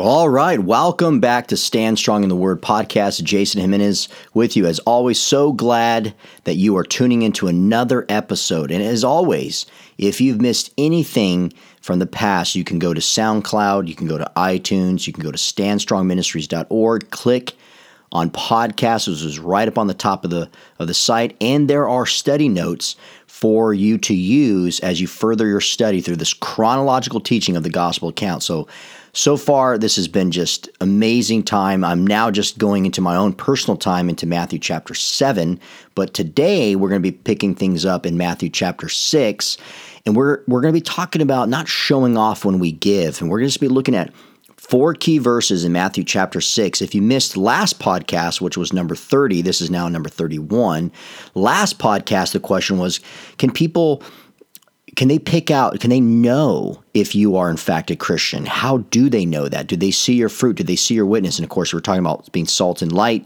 All right. Welcome back to Stand Strong in the Word podcast. Jason Jimenez with you. As always, so glad that you are tuning into another episode. And as always, if you've missed anything from the past, you can go to SoundCloud, you can go to iTunes, you can go to standstrongministries.org, click on podcasts. which is right up on the top of the of the site, and there are study notes for you to use as you further your study through this chronological teaching of the gospel account. So so far, this has been just amazing time. I'm now just going into my own personal time into Matthew chapter 7, but today we're going to be picking things up in Matthew chapter 6, and we're we're going to be talking about not showing off when we give, and we're going to be looking at four key verses in Matthew chapter 6. If you missed last podcast, which was number 30, this is now number 31. Last podcast the question was, can people can they pick out, can they know if you are in fact a Christian? How do they know that? Do they see your fruit? Do they see your witness? And of course, we're talking about being salt and light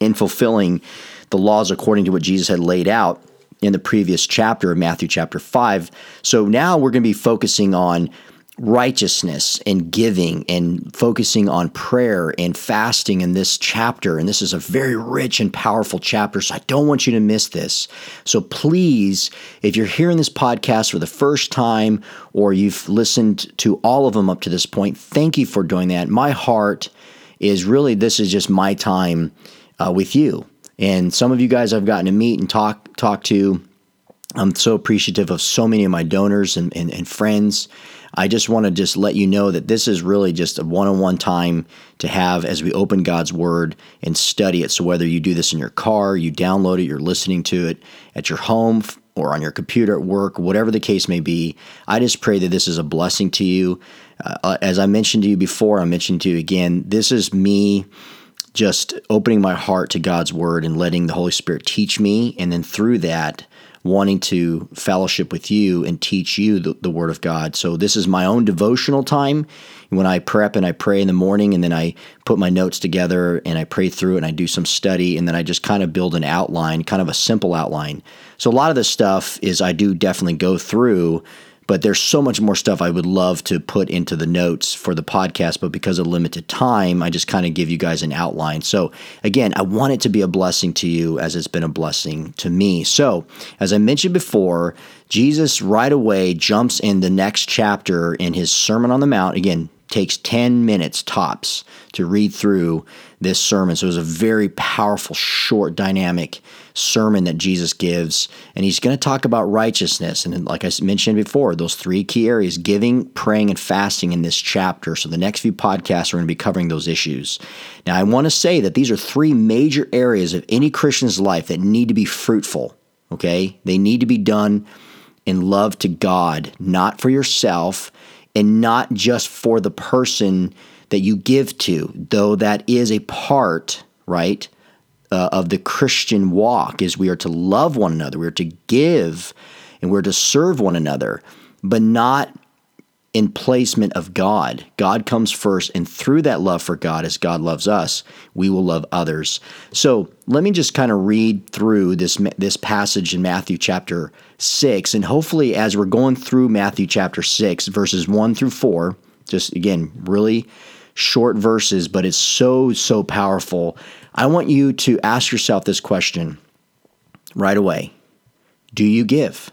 and fulfilling the laws according to what Jesus had laid out in the previous chapter of Matthew chapter 5. So now we're going to be focusing on righteousness and giving and focusing on prayer and fasting in this chapter. And this is a very rich and powerful chapter. So I don't want you to miss this. So please, if you're hearing this podcast for the first time or you've listened to all of them up to this point, thank you for doing that. My heart is really this is just my time uh, with you. And some of you guys I've gotten to meet and talk talk to. I'm so appreciative of so many of my donors and, and, and friends. I just want to just let you know that this is really just a one-on-one time to have as we open God's word and study it. So whether you do this in your car, you download it, you're listening to it at your home or on your computer at work, whatever the case may be, I just pray that this is a blessing to you. Uh, as I mentioned to you before, I mentioned to you again, this is me just opening my heart to God's word and letting the Holy Spirit teach me. And then through that, wanting to fellowship with you and teach you the, the, Word of God. So, this is my own devotional time when I prep and I pray in the morning, and then I put my notes together and I pray through and I do some study, and then I just kind of build an outline, kind of a simple outline. So, a lot of this stuff is I do definitely go through but there's so much more stuff I would love to put into the notes for the podcast, but because of limited time, I just kind of give you guys an outline. So, again, I want it to be a blessing to you as it's been a blessing to me. So, as I mentioned before, Jesus right away jumps in the next chapter in his Sermon on the Mount. Again, takes 10 minutes tops to read through this sermon. So it was a very powerful, short, dynamic sermon that Jesus gives. And he's going to talk about righteousness. And like I mentioned before, those three key areas giving, praying, and fasting in this chapter. So the next few podcasts are going to be covering those issues. Now, I want to say that these are three major areas of any Christian's life that need to be fruitful. Okay? They need to be done in love to God, not for yourself and not just for the person that you give to, though that is a part, right, uh, of the Christian walk is we are to love one another, we are to give, and we're to serve one another, but not in placement of God. God comes first, and through that love for God, as God loves us, we will love others. So let me just kind of read through this this passage in Matthew chapter six, and hopefully, as we're going through Matthew chapter six, verses one through four, just again, really short verses, but it's so so powerful. I want you to ask yourself this question right away: Do you give?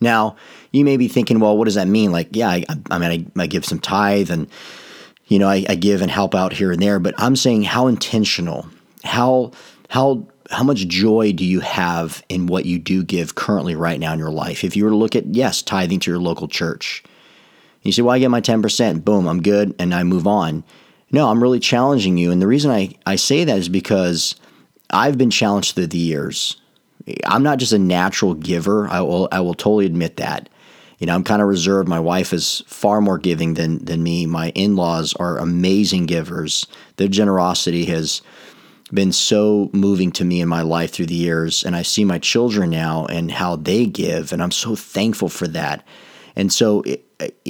Now, you may be thinking, well, what does that mean? Like, yeah, I, I mean, I, I, give some tithe and, you know, I, I give and help out here and there, but I'm saying how intentional, how, how, how much joy do you have in what you do give currently right now in your life? If you were to look at, yes, tithing to your local church, you say, well, I get my 10%, boom, I'm good, and I move on. No, I'm really challenging you. And the reason I, I say that is because I've been challenged through the years I'm not just a natural giver. I will I will totally admit that. You know, I'm kind of reserved. My wife is far more giving than than me. My in-laws are amazing givers. Their generosity has been so moving to me in my life through the years. And I see my children now and how they give, and I'm so thankful for that. And so,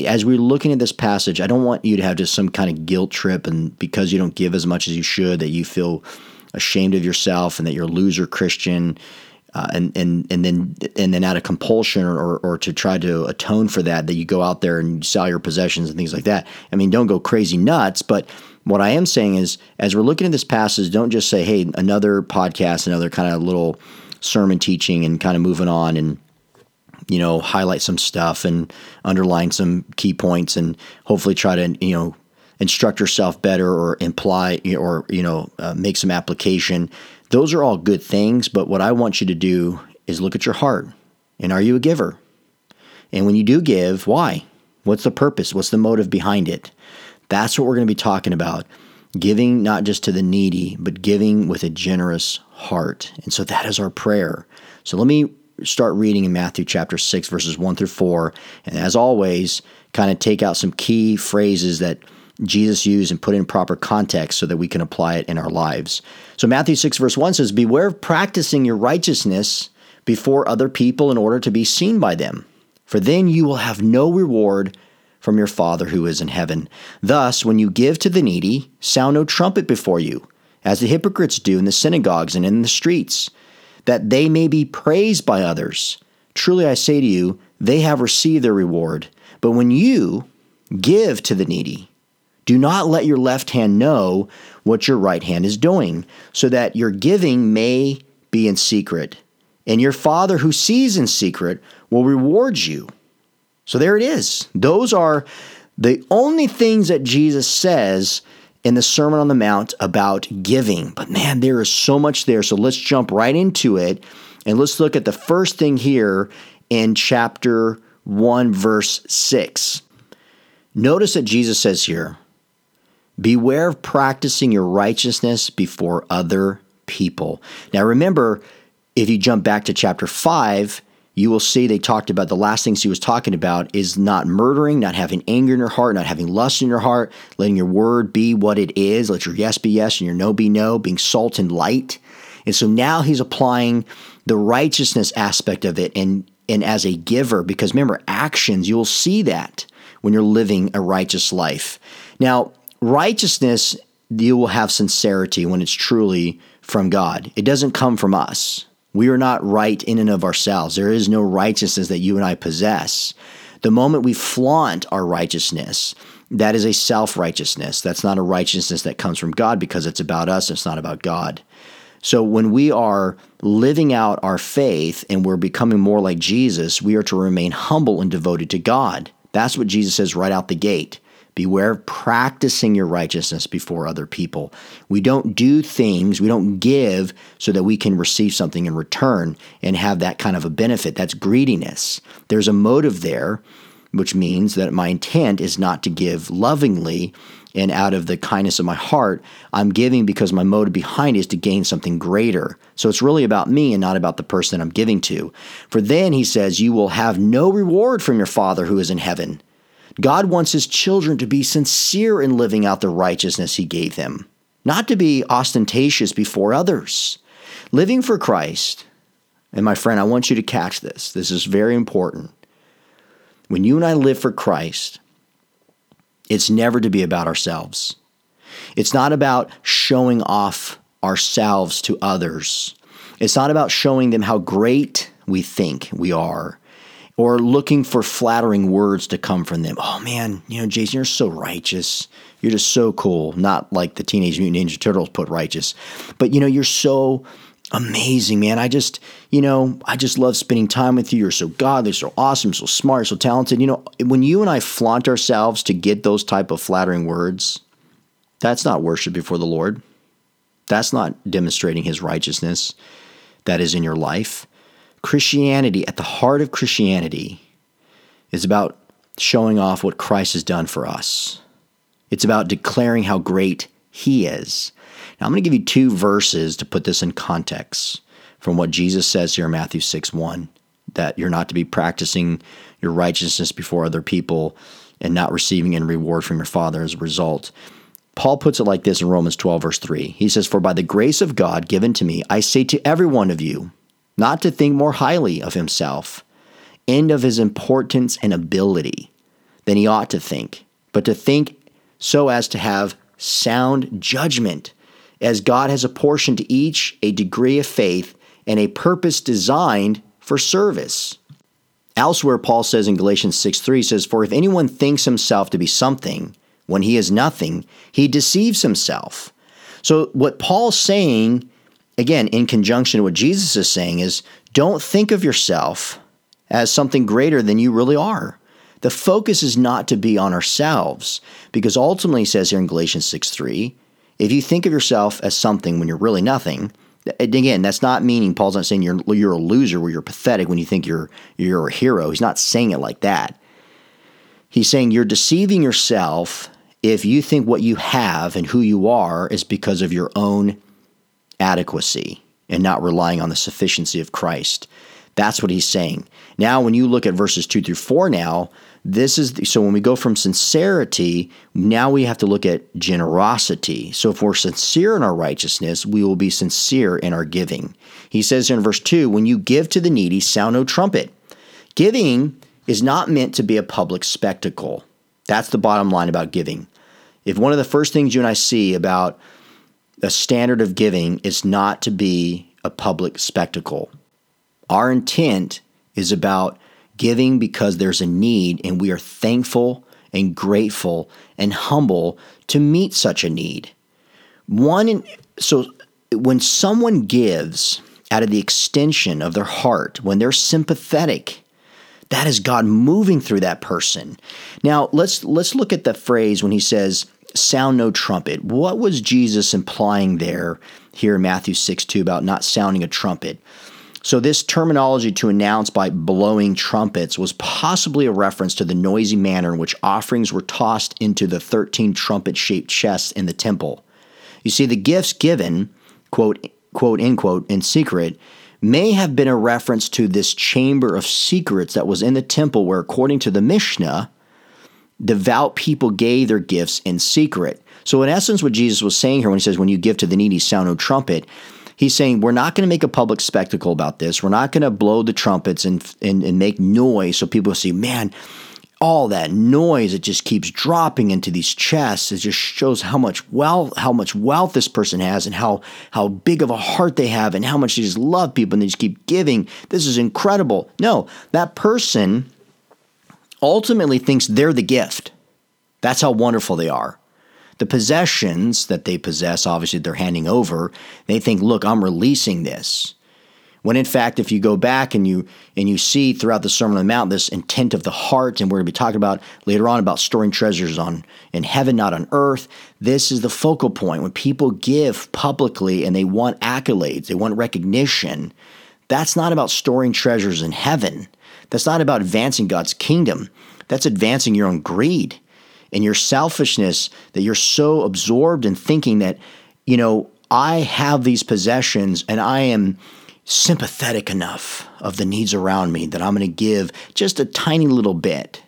as we're looking at this passage, I don't want you to have just some kind of guilt trip, and because you don't give as much as you should, that you feel ashamed of yourself and that you're a loser Christian. Uh, and and and then and then out of compulsion or, or, or to try to atone for that, that you go out there and sell your possessions and things like that. I mean, don't go crazy nuts, but what I am saying is, as we're looking at this passage, don't just say, "Hey, another podcast, another kind of little sermon teaching," and kind of moving on and you know highlight some stuff and underline some key points and hopefully try to you know instruct yourself better or imply or you know uh, make some application those are all good things, but what I want you to do is look at your heart. And are you a giver? And when you do give, why? What's the purpose? What's the motive behind it? That's what we're going to be talking about. Giving not just to the needy, but giving with a generous heart. And so that is our prayer. So let me start reading in Matthew chapter 6, verses 1 through 4. And as always, kind of take out some key phrases that Jesus used and put in proper context so that we can apply it in our lives. So, Matthew 6, verse 1 says, Beware of practicing your righteousness before other people in order to be seen by them, for then you will have no reward from your Father who is in heaven. Thus, when you give to the needy, sound no trumpet before you, as the hypocrites do in the synagogues and in the streets, that they may be praised by others. Truly I say to you, they have received their reward. But when you give to the needy, do not let your left hand know what your right hand is doing, so that your giving may be in secret. And your Father who sees in secret will reward you. So there it is. Those are the only things that Jesus says in the Sermon on the Mount about giving. But man, there is so much there. So let's jump right into it. And let's look at the first thing here in chapter 1, verse 6. Notice that Jesus says here, Beware of practicing your righteousness before other people. Now, remember, if you jump back to chapter 5, you will see they talked about the last things he was talking about is not murdering, not having anger in your heart, not having lust in your heart, letting your word be what it is, let your yes be yes and your no be no, being salt and light. And so now he's applying the righteousness aspect of it and and as a giver because remember actions you'll see that when you're living a righteous life. Now, righteousness, you will have sincerity when it's truly from God. It doesn't come from us. We are not right in and of ourselves. There is no righteousness that you and I possess. The moment we flaunt our righteousness, that is a self righteousness. That's not a righteousness that comes from God because it's about us, it's not about God. So when we are living out our faith and we're becoming more like Jesus, we are to remain humble and devoted to God. That's what Jesus says right out the gate. Beware of practicing your righteousness before other people. We don't do things, we don't give so that we can receive something in return and have that kind of a benefit. That's greediness. There's a motive there, which means that my intent is not to give lovingly and out of the kindness of my heart. I'm giving because my motive behind it is to gain something greater. So it's really about me and not about the person I'm giving to. For then, he says, you will have no reward from your Father who is in heaven. God wants his children to be sincere in living out the righteousness he gave them, not to be ostentatious before others. Living for Christ, and my friend, I want you to catch this. This is very important. When you and I live for Christ, it's never to be about ourselves. It's not about showing off ourselves to others. It's not about showing them how great we think we are or looking for flattering words to come from them. Oh man, you know, Jason, you're so righteous. You're just so cool. Not like the Teenage Mutant Ninja Turtles put righteous, but you know, you're so amazing, man. I just, you know, I just love spending time with you. You're so godly, so awesome, so smart, so talented. You know, when you and I flaunt ourselves to get those type of flattering words, that's not worship before the Lord. That's not demonstrating his righteousness that is in your life. Christianity, at the heart of Christianity, is about showing off what Christ has done for us. It's about declaring how great He is. Now, I'm going to give you two verses to put this in context from what Jesus says here in Matthew 6 1 that you're not to be practicing your righteousness before other people and not receiving any reward from your Father as a result. Paul puts it like this in Romans 12, verse 3. He says, For by the grace of God given to me, I say to every one of you, not to think more highly of himself and of his importance and ability than he ought to think, but to think so as to have sound judgment, as God has apportioned to each a degree of faith and a purpose designed for service. Elsewhere, Paul says in Galatians 6 3 says, For if anyone thinks himself to be something when he is nothing, he deceives himself. So, what Paul's saying, again, in conjunction what Jesus is saying, is don't think of yourself as something greater than you really are. The focus is not to be on ourselves, because ultimately, he says here in Galatians 6 3, if you think of yourself as something when you're really nothing, again, that's not meaning Paul's not saying you're you're a loser or you're pathetic when you think you're you're a hero. He's not saying it like that. He's saying you're deceiving yourself if you think what you have and who you are is because of your own adequacy and not relying on the sufficiency of Christ. That's what he's saying. Now, when you look at verses two through four, now this is the, so when we go from sincerity, now we have to look at generosity. So if we're sincere in our righteousness, we will be sincere in our giving. He says in verse 2 when you give to the needy, sound no trumpet. Giving is not meant to be a public spectacle. That's the bottom line about giving. If one of the first things you and I see about a standard of giving is not to be a public spectacle, our intent is about giving because there's a need, and we are thankful and grateful and humble to meet such a need. One, so when someone gives out of the extension of their heart, when they're sympathetic, that is God moving through that person. Now let's let's look at the phrase when he says sound no trumpet. What was Jesus implying there here in Matthew 6 2 about not sounding a trumpet? So, this terminology to announce by blowing trumpets was possibly a reference to the noisy manner in which offerings were tossed into the 13 trumpet shaped chests in the temple. You see, the gifts given, quote, quote, end quote, in secret, may have been a reference to this chamber of secrets that was in the temple where, according to the Mishnah, devout people gave their gifts in secret. So, in essence, what Jesus was saying here when he says, When you give to the needy, sound no trumpet, he's saying we're not going to make a public spectacle about this. We're not going to blow the trumpets and, and, and make noise so people see, man, all that noise it just keeps dropping into these chests. It just shows how much wealth how much wealth this person has and how how big of a heart they have and how much they just love people and they just keep giving. This is incredible. No, that person ultimately thinks they're the gift. That's how wonderful they are the possessions that they possess, obviously they're handing over, they think, look, I'm releasing this. When in fact, if you go back and you and you see throughout the Sermon on the Mount this intent of the heart, and we're going to be talking about later on about storing treasures on in heaven, not on earth. This is the focal point. When people give publicly and they want accolades, they want recognition. That's not about storing treasures in heaven. That's not about advancing God's kingdom. That's advancing your own greed and your selfishness that you're so absorbed in thinking that, you know, I have these possessions and I am sympathetic enough of the needs around me that I'm going to give just a tiny little bit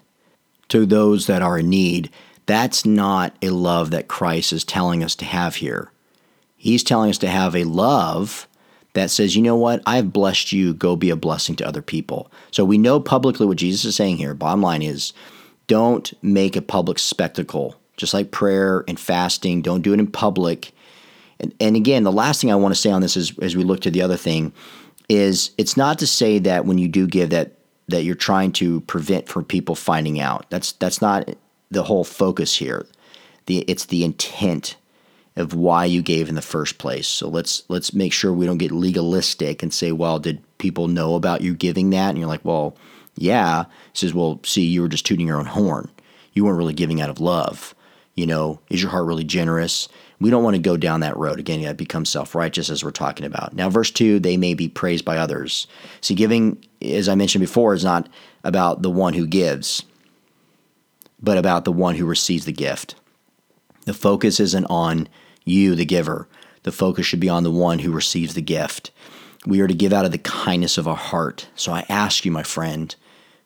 to those that are in need. That's not a love that Christ is telling us to have here. He's telling us to have a love that says, you know what, I've blessed you, go be a blessing to other people. So we know publicly what Jesus is saying here. Bottom line is, don't make a public spectacle. Just like prayer and fasting, don't do it in public. And, and again, the last thing I want to say on this is as we look to the other thing is it's not to say that when you do give that that you're trying to prevent from people finding out. That's that's not the whole focus here. The it's the intent of why you gave in the first place. So let's let's make sure we don't get legalistic and say, well, did people know about you giving that? And you're like, well, yeah. He says, Well, see, you were just tooting your own horn. You weren't really giving out of love. You know, is your heart really generous? We don't want to go down that road. Again, that becomes self righteous as we're talking about. Now, verse 2 they may be praised by others. See, giving, as I mentioned before, is not about the one who gives, but about the one who receives the gift. The focus isn't on you, the giver. The focus should be on the one who receives the gift. We are to give out of the kindness of our heart. So I ask you, my friend,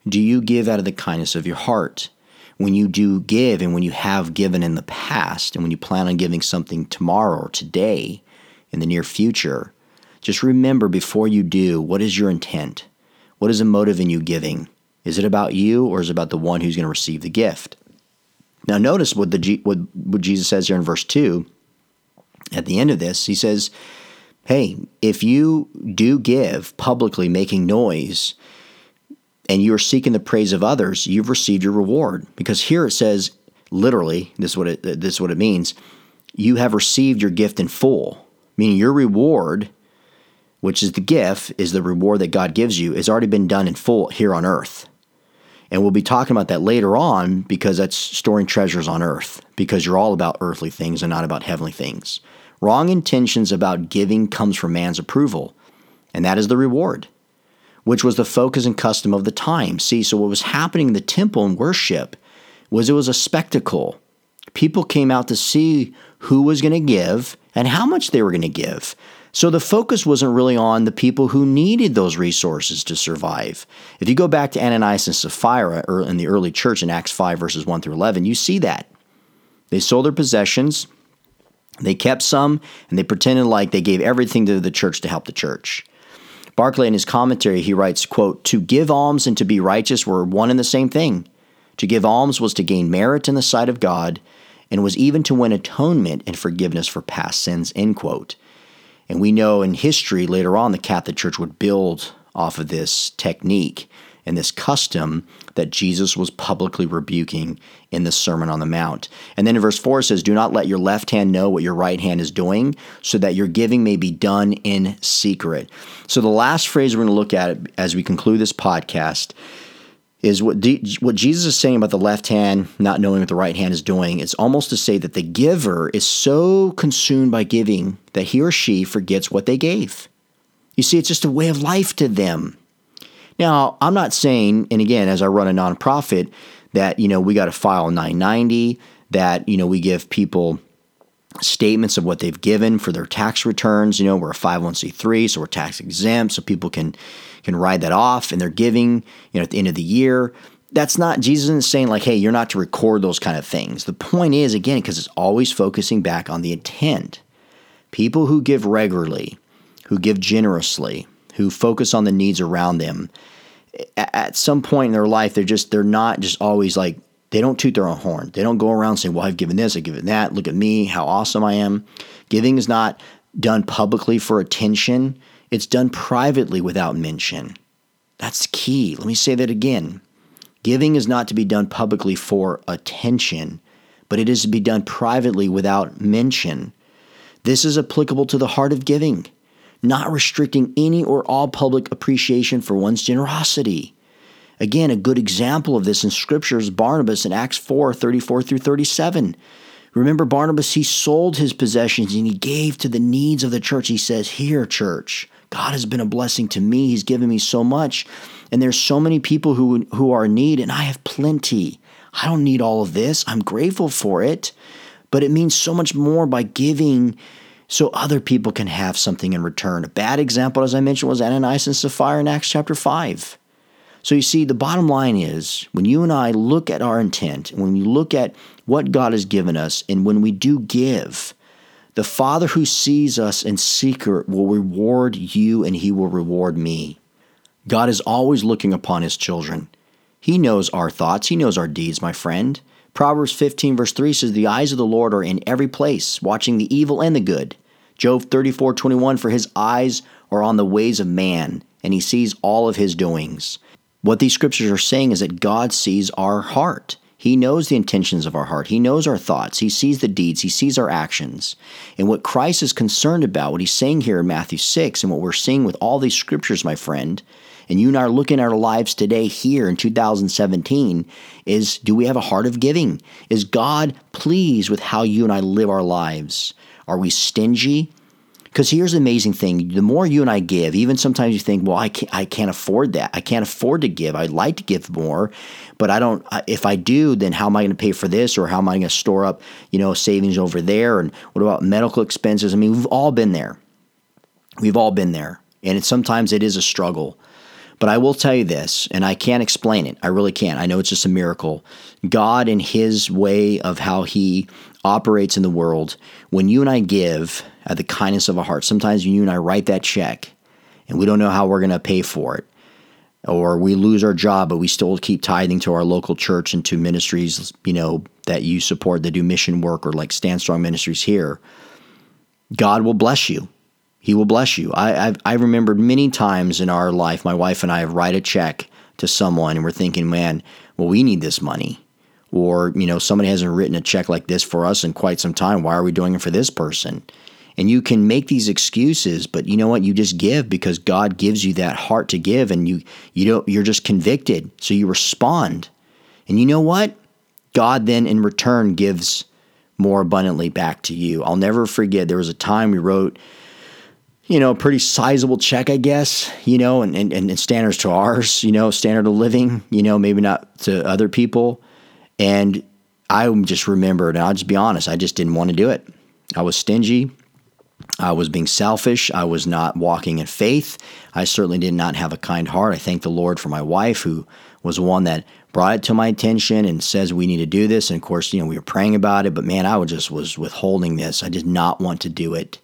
do you give out of the kindness of your heart? when you do give and when you have given in the past and when you plan on giving something tomorrow or today in the near future, just remember before you do, what is your intent? What is the motive in you giving? Is it about you or is it about the one who's going to receive the gift? Now, notice what, the, what, what Jesus says here in verse 2. At the end of this, he says, Hey, if you do give publicly, making noise, and you are seeking the praise of others, you've received your reward. Because here it says, literally, this is what it, this is what it means you have received your gift in full, meaning your reward, which is the gift, is the reward that God gives you, has already been done in full here on earth. And we'll be talking about that later on because that's storing treasures on earth, because you're all about earthly things and not about heavenly things. Wrong intentions about giving comes from man's approval, and that is the reward which was the focus and custom of the time. See, so what was happening in the temple and worship was it was a spectacle. People came out to see who was going to give and how much they were going to give. So the focus wasn't really on the people who needed those resources to survive. If you go back to Ananias and Sapphira in the early church in Acts 5, verses 1 through 11, you see that. They sold their possessions, they kept some, and they pretended like they gave everything to the church to help the church. Barclay in his commentary, he writes, quote, To give alms and to be righteous were one and the same thing. To give alms was to gain merit in the sight of God, and was even to win atonement and forgiveness for past sins, end quote. And we know in history later on the Catholic Church would build off of this technique and this custom that Jesus was publicly rebuking in the Sermon on the Mount. And then in verse 4 it says, Do not let your left hand know what your right hand is doing, so that your giving may be done in secret. So the last phrase we're going to look at as we conclude this podcast is what, what Jesus is saying about the left hand not knowing what the right hand is doing. It's almost to say that the giver is so consumed by giving that he or she forgets what they gave. You see, it's just a way of life to them. Now, I'm not saying, and again, as I run a nonprofit, that you know we got to file 990, that you know we give people statements of what they've given for their tax returns. You know, we're a 501c3, so we're tax exempt, so people can can ride that off, and they're giving. You know, at the end of the year. That's not Jesus isn't saying like, hey, you're not to record those kind of things. The point is again because it's always focusing back on the intent. People who give regularly, who give generously, who focus on the needs around them at some point in their life they're just they're not just always like they don't toot their own horn they don't go around saying well i've given this i've given that look at me how awesome i am giving is not done publicly for attention it's done privately without mention that's key let me say that again giving is not to be done publicly for attention but it is to be done privately without mention this is applicable to the heart of giving not restricting any or all public appreciation for one's generosity. Again, a good example of this in Scripture is Barnabas in Acts 4 34 through 37. Remember, Barnabas, he sold his possessions and he gave to the needs of the church. He says, Here, church, God has been a blessing to me. He's given me so much. And there's so many people who, who are in need, and I have plenty. I don't need all of this. I'm grateful for it. But it means so much more by giving so other people can have something in return. A bad example, as I mentioned, was Ananias and Sapphira in Acts chapter 5. So you see, the bottom line is when you and I look at our intent, when we look at what God has given us, and when we do give, the Father who sees us in secret will reward you and he will reward me. God is always looking upon his children. He knows our thoughts, he knows our deeds, my friend. Proverbs 15, verse 3 says, The eyes of the Lord are in every place, watching the evil and the good. Job 34, 21, For his eyes are on the ways of man, and he sees all of his doings. What these scriptures are saying is that God sees our heart. He knows the intentions of our heart. He knows our thoughts. He sees the deeds. He sees our actions. And what Christ is concerned about, what he's saying here in Matthew 6, and what we're seeing with all these scriptures, my friend, and you and I are looking at our lives today here in 2017 is do we have a heart of giving? Is God pleased with how you and I live our lives? Are we stingy? Because here's the amazing thing: the more you and I give, even sometimes you think, "Well, I can't, I can't afford that. I can't afford to give. I'd like to give more, but I don't. If I do, then how am I going to pay for this, or how am I going to store up, you know, savings over there? And what about medical expenses? I mean, we've all been there. We've all been there, and sometimes it is a struggle. But I will tell you this, and I can't explain it. I really can't. I know it's just a miracle. God, in His way of how He operates in the world, when you and I give at the kindness of a heart, sometimes you and I write that check and we don't know how we're going to pay for it, or we lose our job, but we still keep tithing to our local church and to ministries, you know, that you support that do mission work or like Stand Strong Ministries here. God will bless you. He will bless you. I, I've, I remembered many times in our life, my wife and I have write a check to someone and we're thinking, man, well, we need this money. Or, you know, somebody hasn't written a check like this for us in quite some time. Why are we doing it for this person? And you can make these excuses, but you know what? You just give because God gives you that heart to give and you you don't you're just convicted. So you respond. And you know what? God then in return gives more abundantly back to you. I'll never forget there was a time we wrote you know, a pretty sizable check, I guess, you know, and, and, and standards to ours, you know, standard of living, you know, maybe not to other people. And I just remembered, and I'll just be honest, I just didn't want to do it. I was stingy. I was being selfish. I was not walking in faith. I certainly did not have a kind heart. I thank the Lord for my wife, who was one that brought it to my attention and says we need to do this. And of course, you know, we were praying about it, but man, I was just was withholding this. I did not want to do it.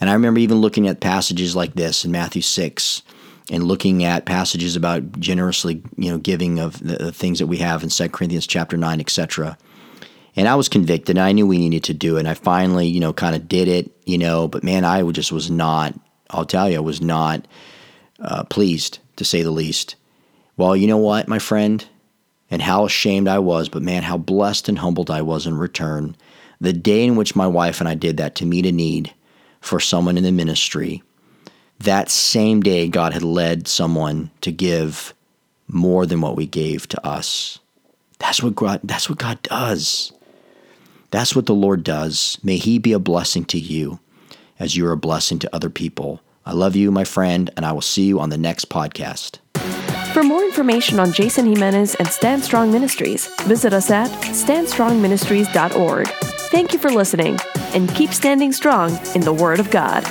And I remember even looking at passages like this in Matthew 6 and looking at passages about generously, you know, giving of the, the things that we have in 2 Corinthians chapter 9, etc. And I was convicted. I knew we needed to do it. And I finally, you know, kind of did it, you know, but man, I just was not, I'll tell you, I was not uh, pleased, to say the least. Well, you know what, my friend? And how ashamed I was, but man, how blessed and humbled I was in return. The day in which my wife and I did that to meet a need for someone in the ministry, that same day God had led someone to give more than what we gave to us. That's what God that's what God does. That's what the Lord does. May he be a blessing to you as you're a blessing to other people. I love you, my friend, and I will see you on the next podcast. For more information on Jason Jimenez and Stand Strong Ministries, visit us at standstrongministries.org. Thank you for listening and keep standing strong in the Word of God.